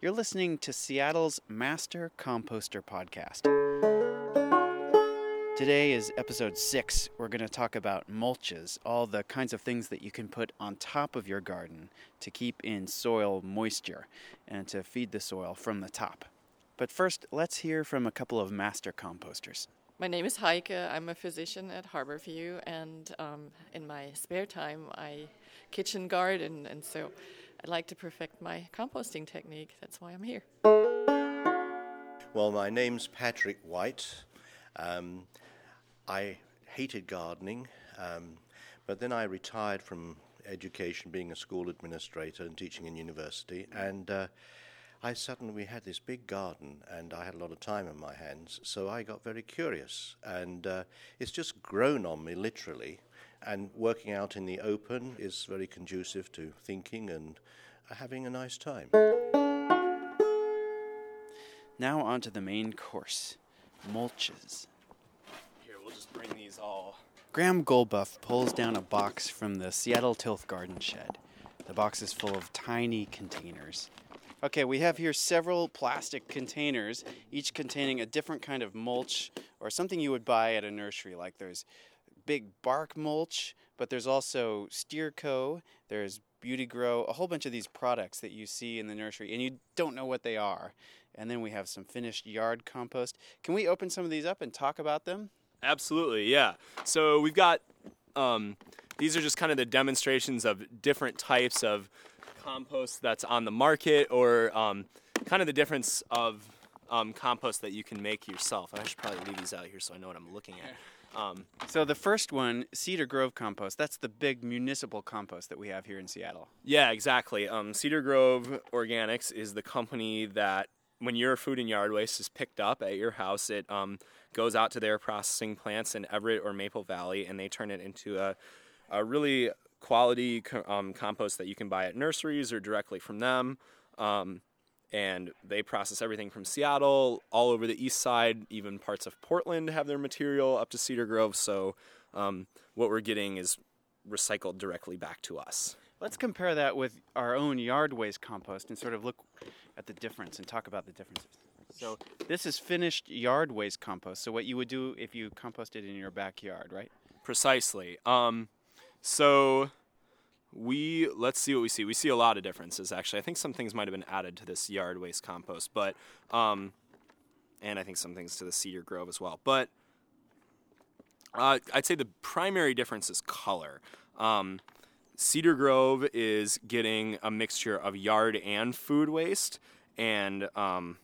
You're listening to Seattle's Master Composter podcast. Today is episode six. We're going to talk about mulches, all the kinds of things that you can put on top of your garden to keep in soil moisture and to feed the soil from the top. But first, let's hear from a couple of master composters. My name is Heike. I'm a physician at Harborview, and um, in my spare time, I kitchen garden, and so I'd like to perfect my composting technique. That's why I'm here. Well, my name's Patrick White. Um, I hated gardening, um, but then I retired from education, being a school administrator and teaching in university, and uh, I suddenly we had this big garden, and I had a lot of time on my hands, so I got very curious, and uh, it's just grown on me literally. And working out in the open is very conducive to thinking and uh, having a nice time. Now, on to the main course mulches. Here, we'll just bring these all. Graham Goldbuff pulls down a box from the Seattle Tilth Garden Shed. The box is full of tiny containers. Okay, we have here several plastic containers, each containing a different kind of mulch or something you would buy at a nursery. Like there's big bark mulch, but there's also Steerco, there's Beauty Grow, a whole bunch of these products that you see in the nursery, and you don't know what they are. And then we have some finished yard compost. Can we open some of these up and talk about them? Absolutely, yeah. So we've got um, these are just kind of the demonstrations of different types of compost that's on the market, or um, kind of the difference of um, compost that you can make yourself. I should probably leave these out here so I know what I'm looking at. Um, So the first one, Cedar Grove compost, that's the big municipal compost that we have here in Seattle. Yeah, exactly. Um, Cedar Grove Organics is the company that, when your food and yard waste is picked up at your house, it um, goes out to their processing plants in Everett or Maple Valley, and they turn it into a, a really quality co- um, compost that you can buy at nurseries or directly from them. Um, and they process everything from Seattle, all over the east side, even parts of Portland have their material up to Cedar Grove. So um, what we're getting is recycled directly back to us. Let's compare that with our own yard waste compost and sort of look at the difference and talk about the differences. So this is finished yard waste compost. So what you would do if you composted in your backyard, right? Precisely. Um, so we let's see what we see. We see a lot of differences actually. I think some things might have been added to this yard waste compost, but um, and I think some things to the Cedar Grove as well. But uh, I'd say the primary difference is color. Um, Cedar Grove is getting a mixture of yard and food waste, and um,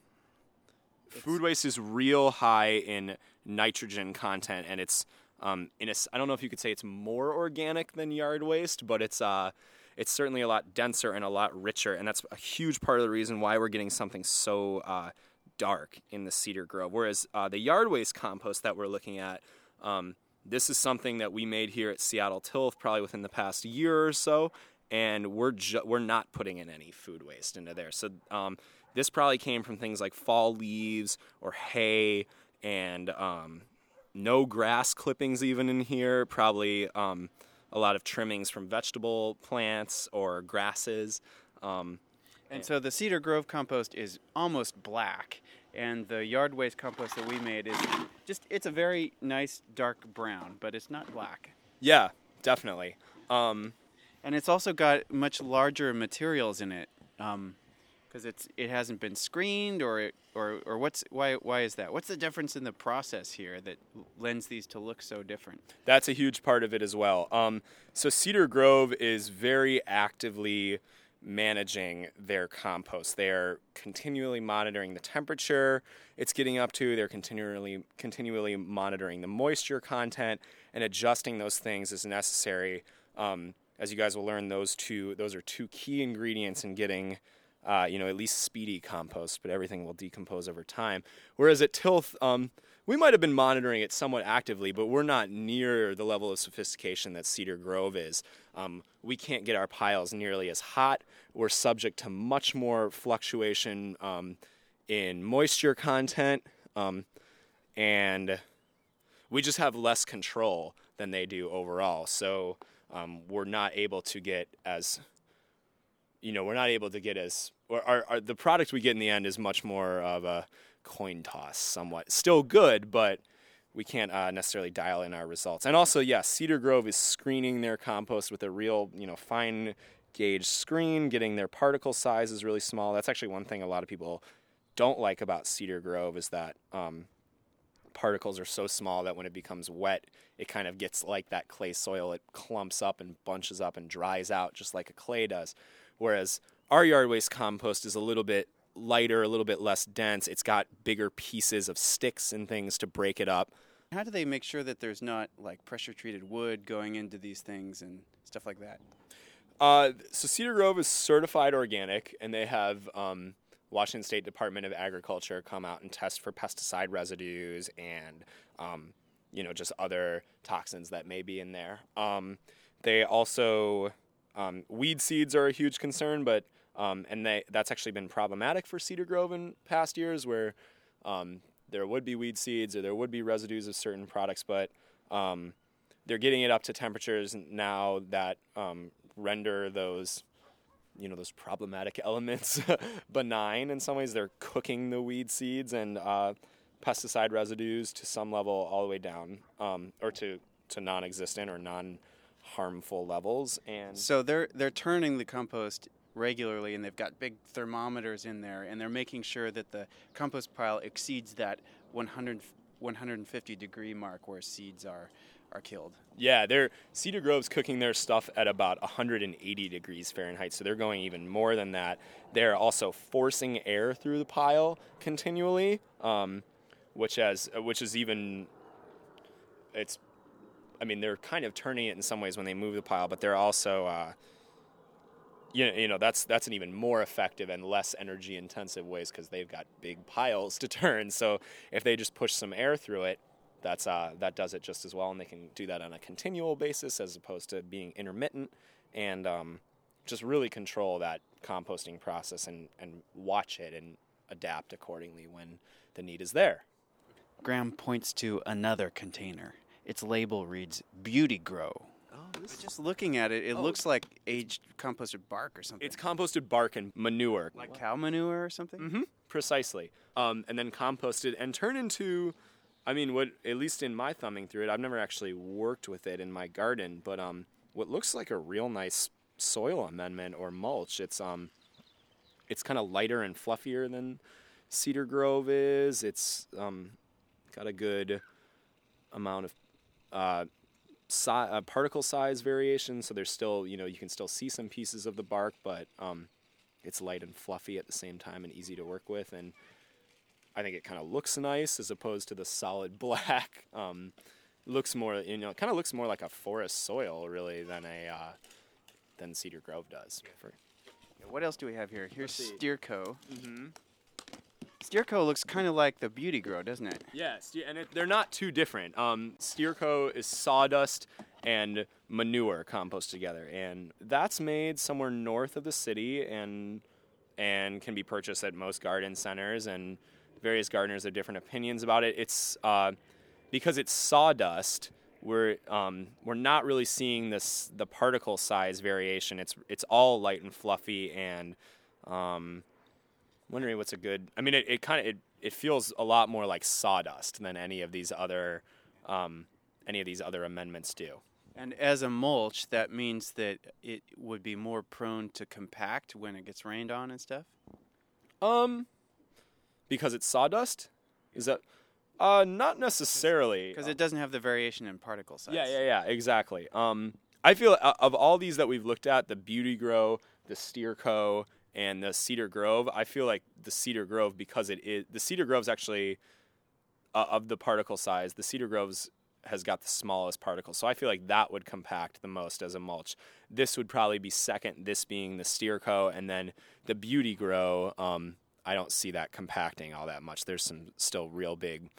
food waste is real high in nitrogen content, and it's um, in a I don't know if you could say it's more organic than yard waste, but it's uh, it's certainly a lot denser and a lot richer, and that's a huge part of the reason why we're getting something so uh, dark in the Cedar Grove. Whereas uh, the yard waste compost that we're looking at, um, this is something that we made here at Seattle Tilth probably within the past year or so, and we're ju- we're not putting in any food waste into there. So um, this probably came from things like fall leaves or hay and um, no grass clippings even in here. Probably um, a lot of trimmings from vegetable plants or grasses. Um, And so the Cedar Grove compost is almost black, and the yard waste compost that we made is just it's a very nice dark brown, but it's not black. yeah, definitely. Um, And it's also got much larger materials in it. Because it's it hasn't been screened or it, or or what's why why is that? What's the difference in the process here that lends these to look so different? That's a huge part of it as well. Um, so Cedar Grove is very actively managing their compost. They are continually monitoring the temperature it's getting up to. They're continually continually monitoring the moisture content and adjusting those things as necessary. Um, as you guys will learn, those two those are two key ingredients in getting uh, you know, at least speedy compost, but everything will decompose over time. Whereas at Tilth, um, we might have been monitoring it somewhat actively, but we're not near the level of sophistication that Cedar Grove is. Um, we can't get our piles nearly as hot. We're subject to much more fluctuation um, in moisture content, um, and we just have less control than they do overall. So um, we're not able to get as you know, we're not able to get as our, our, the product we get in the end is much more of a coin toss, somewhat. Still good, but we can't uh, necessarily dial in our results. And also, yes, Cedar Grove is screening their compost with a real, you know, fine gauge screen, getting their particle size is really small. That's actually one thing a lot of people don't like about Cedar Grove is that um, particles are so small that when it becomes wet, it kind of gets like that clay soil. It clumps up and bunches up and dries out just like a clay does. Whereas our yard waste compost is a little bit lighter, a little bit less dense. It's got bigger pieces of sticks and things to break it up. How do they make sure that there's not like pressure treated wood going into these things and stuff like that? Uh, so Cedar Grove is certified organic, and they have um, Washington State Department of Agriculture come out and test for pesticide residues and um, you know just other toxins that may be in there. Um, they also um, weed seeds are a huge concern, but um, and they that's actually been problematic for Cedar Grove in past years where um, there would be weed seeds or there would be residues of certain products, but they're getting it up to temperatures now that render those you know those problematic elements benign in some ways. They're cooking the weed seeds and uh, pesticide residues to some level all the way down um, or to, to non-existent or non-harmful levels. And So they're they're turning the compost regularly and they've got big thermometers in there and they're making sure that the compost pile exceeds that 100 150 degree mark where seeds are are killed. Yeah, they're Cedar Grove's cooking their stuff at about 180 degrees Fahrenheit, so they're going even more than that. They're also forcing air through the pile continually, um, which has which is even it's. I mean, they're kind of turning it in some ways when they move the pile, but they're also. Uh, you know, you know that's that's an even more effective and less energy intensive ways because they've got big piles to turn. So if they just push some air through it, that's uh, that does it just as well, and they can do that on a continual basis as opposed to being intermittent, and um, just really control that composting process and, and watch it and adapt accordingly when the need is there. Graham points to another container. Its label reads Beauty Grow. Oh, But just looking at it, it looks like aged composted bark or something. It's composted bark and manure. like cow manure or something. hmm precisely. Um, and then composted and turned into, I mean, what at least in my thumbing through it, I've never actually worked with it in my garden, but um, what looks like a real nice soil amendment or mulch. It's um, it's kind of lighter and fluffier than Cedar Grove is. It's um, got a good amount of uh, si- uh, particle size variation, so there's still you know you can still see some pieces of the bark, but um, it's light and fluffy at the same time and easy to work with and I think it kind of looks nice as opposed to the solid black. Um, looks more, you know, kind of looks more like a forest soil really than a uh, than Cedar Grove does. For, What else do we have here? Here's see. Steerco. mm-hmm. Steerco looks kind of like the Beauty Grow, doesn't it? Yeah, and it, they're not too different. Um, Steerco is sawdust and manure composted together, and that's made somewhere north of the city and and can be purchased at most garden centers. And various gardeners have different opinions about it. It's uh, because it's sawdust. We're um, we're not really seeing this the particle size variation. It's it's all light and fluffy and um, wondering what's a good. I mean, it, it kind of it, it feels a lot more like sawdust than any of these other um, any of these other amendments do. And as a mulch, that means that it would be more prone to compact when it gets rained on and stuff. Um, because it's sawdust. Is that? Uh, not necessarily. Because it doesn't have the variation in particle size. Yeah, yeah, yeah, exactly. Um, I feel uh, of all these that we've looked at, the Beauty Grow, the Steerco, and the Cedar Grove, I feel like the Cedar Grove because it is the Cedar Grove's actually uh, of the particle size. The Cedar Grove's has got the smallest particles, so I feel like that would compact the most as a mulch. This would probably be second. This being the Steerco, and then the Beauty Grow. Um, I don't see that compacting all that much. There's some still real big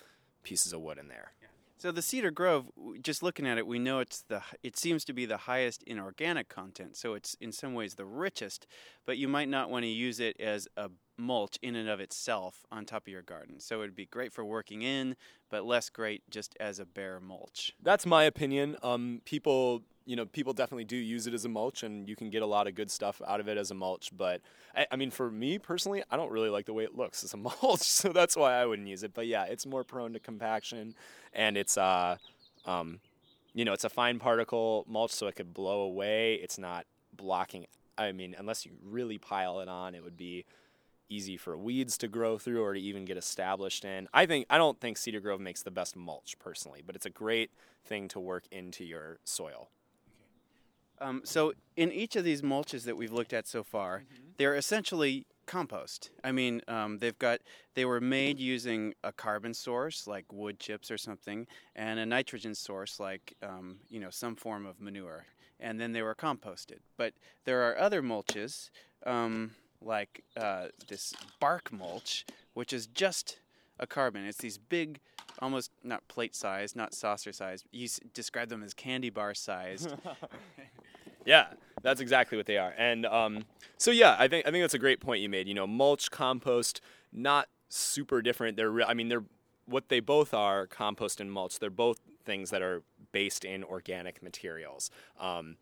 pieces of wood in there. So the Cedar Grove, just looking at it, we know it's the it seems to be the highest in organic content. So it's in some ways the richest, but you might not want to use it as a mulch in and of itself on top of your garden. So it'd be great for working in, but less great just as a bare mulch. That's my opinion. Um, people you know, people definitely do use it as a mulch, and you can get a lot of good stuff out of it as a mulch. But I, I mean, for me personally, I don't really like the way it looks as a mulch, so that's why I wouldn't use it. But yeah, it's more prone to compaction, and it's uh, um, you know, it's a fine particle mulch, so it could blow away. It's not blocking. I mean, unless you really pile it on, it would be easy for weeds to grow through or to even get established in. I think I don't think Cedar Grove makes the best mulch personally, but it's a great thing to work into your soil. Um, so, in each of these mulches that we've looked at so far, they're essentially compost. I mean, um, they've got they were made using a carbon source like wood chips or something, and a nitrogen source like um, you know some form of manure, and then they were composted. But there are other mulches um, like uh, this bark mulch, which is just a carbon. It's these big, almost not plate sized, not saucer sized. You s- describe them as candy bar sized. Yeah, that's exactly what they are. And um, so yeah, I think I think that's a great point you made. You know, mulch, compost, not super different. They're re- I mean they're what they both are, compost and mulch. They're both things that are based in organic materials. Um,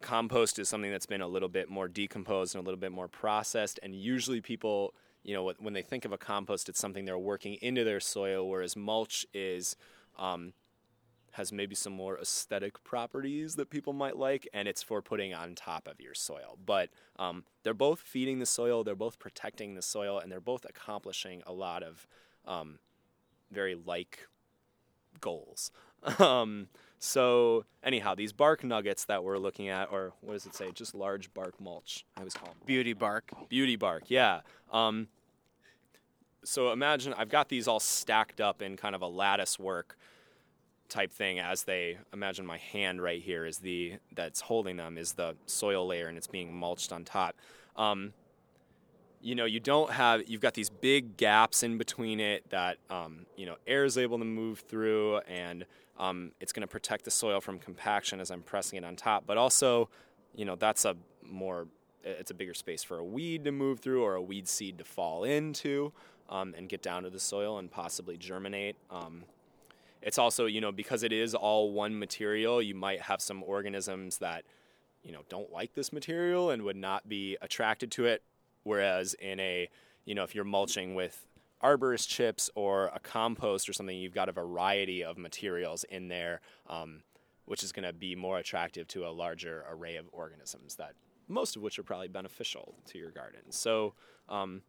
compost is something that's been a little bit more decomposed and a little bit more processed, and usually people. You know, when they think of a compost, it's something they're working into their soil, whereas mulch is um, has maybe some more aesthetic properties that people might like, and it's for putting on top of your soil. But um, they're both feeding the soil, they're both protecting the soil, and they're both accomplishing a lot of um, very like goals. um, so anyhow, these bark nuggets that we're looking at, or what does it say? Just large bark mulch. I always call them Beauty bark. beauty bark yeah um, so imagine i've got these all stacked up in kind of a lattice work type thing as they imagine my hand right here is the that's holding them is the soil layer and it's being mulched on top. Um, you know you don't have you've got these big gaps in between it that um, you know air is able to move through and um, it's going to protect the soil from compaction as i'm pressing it on top. But also you know that's a more it's a bigger space for a weed to move through or a weed seed to fall into um, and get down to the soil and possibly germinate. Um, it's also you know because it is all one material you might have some organisms that you know don't like this material and would not be attracted to it. Whereas in a you know if you're mulching with arborist chips or a compost or something you've got a variety of materials in there um, which is going to be more attractive to a larger array of organisms that most of which are probably beneficial to your garden. So um,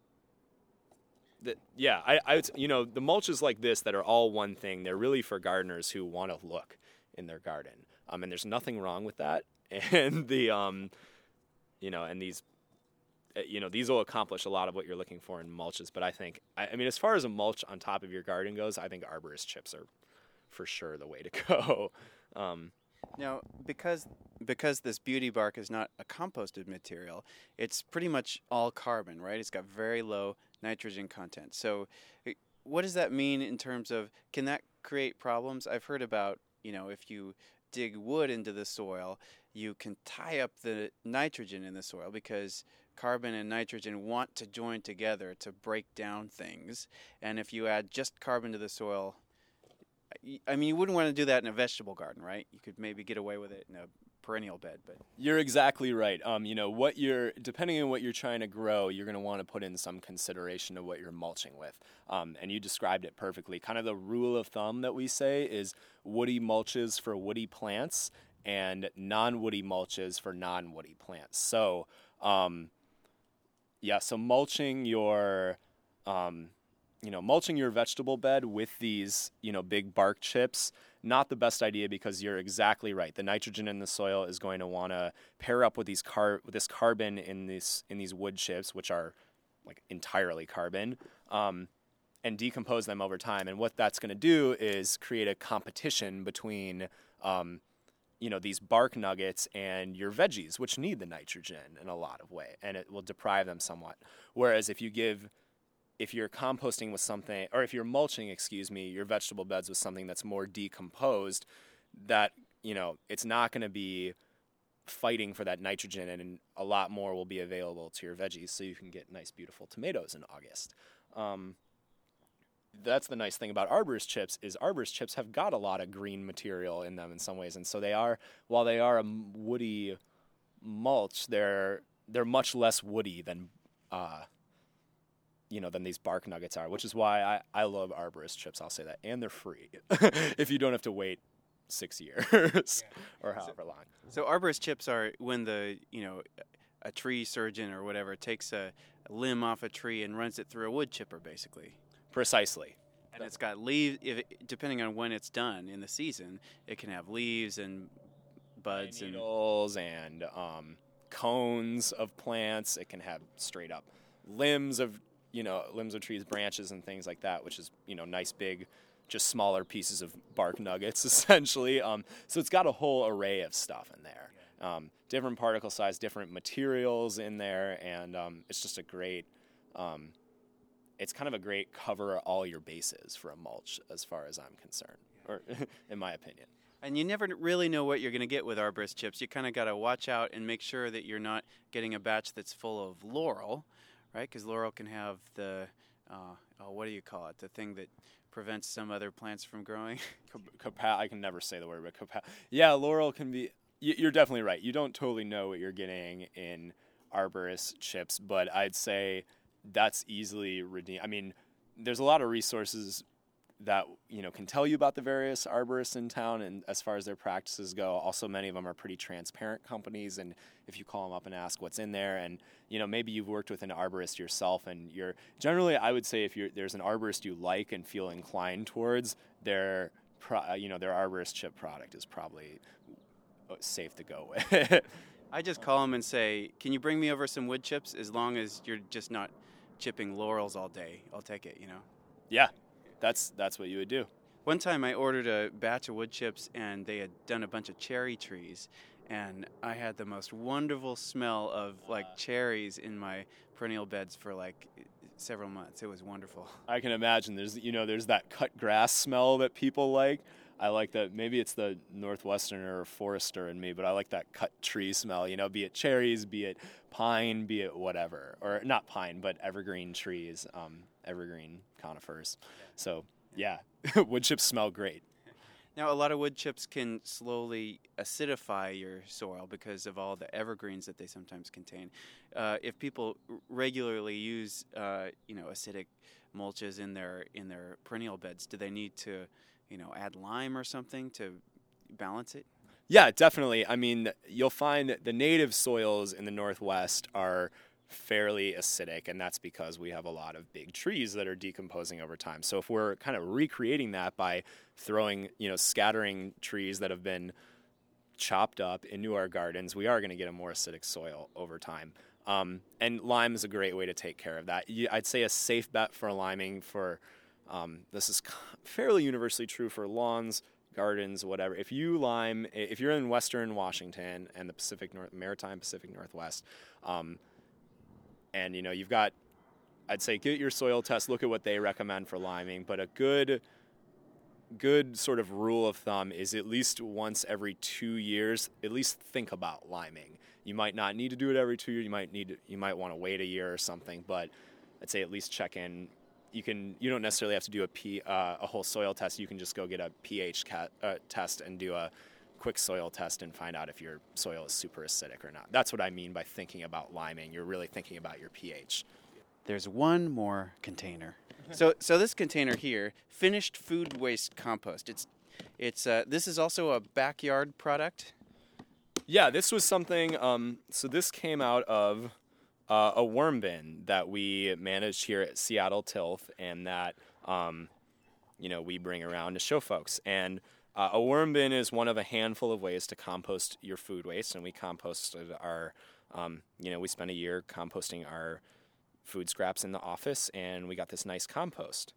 that yeah, I, I you know the mulches like this that are all one thing. They're really for gardeners who want to look in their garden. Um, and there's nothing wrong with that. And the um, you know, and these, uh, you know, these will accomplish a lot of what you're looking for in mulches. But I think, I, I mean, as far as a mulch on top of your garden goes, I think arborist chips are for sure the way to go. Um, Now, because because this beauty bark is not a composted material, it's pretty much all carbon, right? It's got very low nitrogen content. So, eh, what does that mean in terms of can that create problems? I've heard about you know if you dig wood into the soil, you can tie up the nitrogen in the soil because carbon and nitrogen want to join together to break down things. And if you add just carbon to the soil, I mean, you wouldn't want to do that in a vegetable garden, right? You could maybe get away with it in a perennial bed, but You're exactly right. Um, you know what you're depending on what you're trying to grow, you're going to want to put in some consideration of what you're mulching with. Um, and you described it perfectly. Kind of the rule of thumb that we say is woody mulches for woody plants and non-woody mulches for non-woody plants. So, um, yeah, so mulching your um, you know, mulching your vegetable bed with these, you know, big bark chips, not the best idea because you're exactly right. The nitrogen in the soil is going to want to pair up with these car this carbon in this in these wood chips, which are like entirely carbon, um, and decompose them over time. And what that's going to do is create a competition between um, you know these bark nuggets and your veggies which need the nitrogen in a lot of way and it will deprive them somewhat whereas if you give if you're composting with something or if you're mulching excuse me your vegetable beds with something that's more decomposed that you know it's not going to be fighting for that nitrogen and a lot more will be available to your veggies so you can get nice beautiful tomatoes in august. Um, that's the nice thing about arborist chips is arborist chips have got a lot of green material in them in some ways, and so they are while they are a woody mulch, they're they're much less woody than uh, you know than these bark nuggets are, which is why I, I love arborist chips. I'll say that, and they're free if you don't have to wait six years or however long. So arborist chips are when the you know a tree surgeon or whatever takes a, a limb off a tree and runs it through a wood chipper, basically. Precisely. And it's got leaves. Depending on when it's done in the season, it can have leaves and buds and needles and um, cones of plants. It can have straight up limbs of you know limbs of trees, branches, and things like that, which is you know nice big, just smaller pieces of bark nuggets essentially. Um, so it's got a whole array of stuff in there. Um, different particle size, different materials in there, and um, it's just a great. Um, it's kind of a great cover all your bases for a mulch, as far as I'm concerned, or in my opinion. And you never really know what you're going to get with arborist chips. You kind of got to watch out and make sure that you're not getting a batch that's full of laurel, right? Because laurel can have the, uh, oh, what do you call it? The thing that prevents some other plants from growing. Capa- I can never say the word, but capa- yeah, laurel can be. You're definitely right. You don't totally know what you're getting in arborist chips, but I'd say that's easily redeemed. I mean, there's a lot of resources that you know can tell you about the various arborists in town and as far as their practices go also many of them are pretty transparent companies and if you call them up and ask what's in there and you know maybe you've worked with an arborist yourself and you're generally i would say if you're there's an arborist you like and feel inclined towards their pro, you know their arborist chip product is probably uh, safe to go with I just call them and say, "Can you bring me over some wood chips?" As long as you're just not chipping laurels all day, I'll take it. You know. yeah that's that's what you would do One time I ordered a batch of wood chips and they had done a bunch of cherry trees and I had the most wonderful smell of like cherries in my perennial beds for like several months. It was wonderful. I can imagine there's you know there's that cut grass smell that people like. I like that. Maybe it's the Northwesterner or Forester in me, but I like that cut tree smell. You know, be it cherries, be it pine, be it whatever, or not pine, but evergreen trees, um, evergreen conifers. So yeah, wood chips smell great. Now, a lot of wood chips can slowly acidify your soil because of all the evergreens that they sometimes contain. Uh, if people regularly use, uh, you know, acidic mulches in their in their perennial beds, do they need to, you know, add lime or something to balance it? Yeah, definitely. I mean, you'll find that the native soils in the Northwest are fairly acidic, and that's because we have a lot of big trees that are decomposing over time. So if we're kind of recreating that by throwing, you know, scattering trees that have been chopped up into our gardens, we are going to get a more acidic soil over time. Um, and lime is a great way to take care of that. I'd say a safe bet for liming for um, this is fairly universally true for lawns, gardens, whatever. If you lime, if you're in Western Washington and the Pacific North, Maritime Pacific Northwest, um, and you know you've got, I'd say get your soil test, look at what they recommend for liming, but a good good sort of rule of thumb is at least once every two years, at least think about liming. You might not need to do it every two years. You might need you might want to wait a year or something, but I'd say at least check in. You can you don't necessarily have to do a P, uh, a whole soil test. You can just go get a pH uh, test and do a quick soil test and find out if your soil is super acidic or not. That's what I mean by thinking about liming. You're really thinking about your pH. There's one more container. So, so this container here, finished food waste compost. It's, it's. Uh, this is also a backyard product. Yeah, this was something. Um, so this came out of uh, a worm bin that we managed here at Seattle Tilth, and that um, you know we bring around to show folks. And uh, a worm bin is one of a handful of ways to compost your food waste, and we composted our. Um, you know, we spent a year composting our food scraps in the office, and we got this nice compost.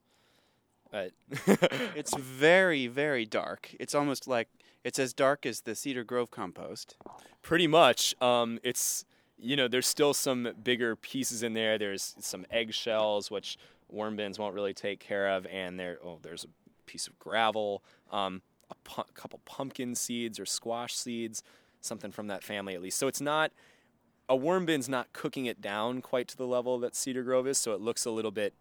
But It's very, very dark. It's almost like it's as dark as the Cedar Grove compost. pretty much um, it's you know there's still some bigger pieces in there there's some eggshells which worm bins won't really take care of and there oh there's a piece of gravel um, a pu- couple pumpkin seeds or squash seeds something from that family at least so it's not a worm bin's not cooking it down quite to the level that cedar grove is so it looks a little bit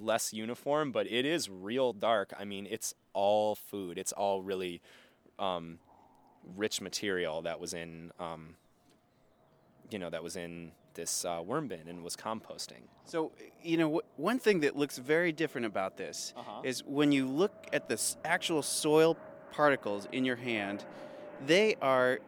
less uniform, but it is real dark. I mean, it's all food. It's all really um, rich material that was in, um, you know, that was in this uh, worm bin and was composting. So, you know, wh- one thing that looks very different about this Uh-huh. is when you look at the actual soil particles in your hand, they are.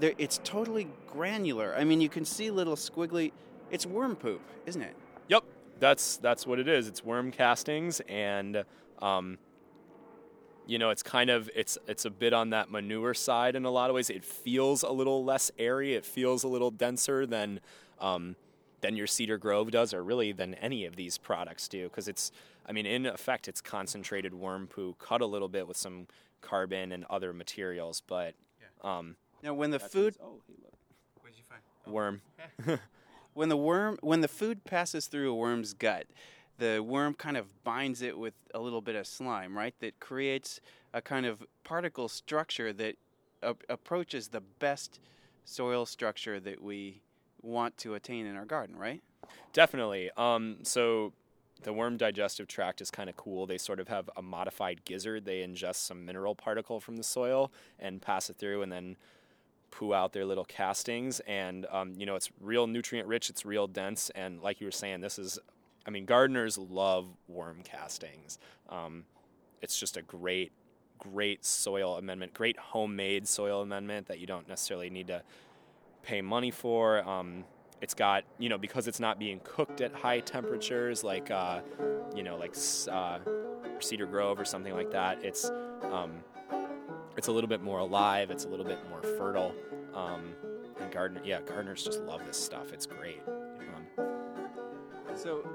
It's totally granular. I mean, you can see little squiggly. It's worm poop, isn't it? Yep, that's that's what it is. It's worm castings, and um, you know, it's kind of it's it's a bit on that manure side in a lot of ways. It feels a little less airy. It feels a little denser than um, than your Cedar Grove does, or really than any of these products do, because it's I mean, in effect, it's concentrated worm poo cut a little bit with some carbon and other materials, but um, Now, when the that's food oh, hey, look. what did you find? worm. when the worm when the food passes through a worm's gut the worm kind of binds it with a little bit of slime right that creates a kind of particle structure that a- approaches the best soil structure that we want to attain in our garden right Definitely. Um, so the worm digestive tract is kind of cool. They sort of have a modified gizzard. They ingest some mineral particle from the soil and pass it through, and then poo out their little castings. And um, you know, it's real nutrient rich. It's real dense. And like you were saying, this is, I mean, gardeners love worm castings. Um, it's just a great, great soil amendment, great homemade soil amendment that you don't necessarily need to pay money for. Um, it's got you know because it's not being cooked at high temperatures like uh, you know like uh, Cedar Grove or something like that. It's um, it's a little bit more alive. It's a little bit more fertile. Um, and gardener, yeah, gardeners just love this stuff. It's great. Um, so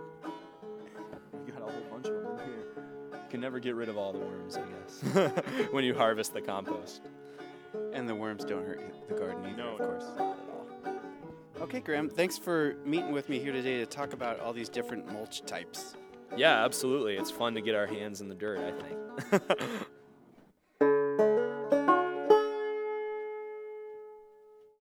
we got a whole bunch of them in here. You can never get rid of all the worms, I guess, when you harvest the compost. and the worms don't hurt the garden either No, of course not at all. Okay graham thanks for meeting with me here today to talk about all these different mulch types Yeah, absolutely. It's fun to get our hands in the dirt. I think.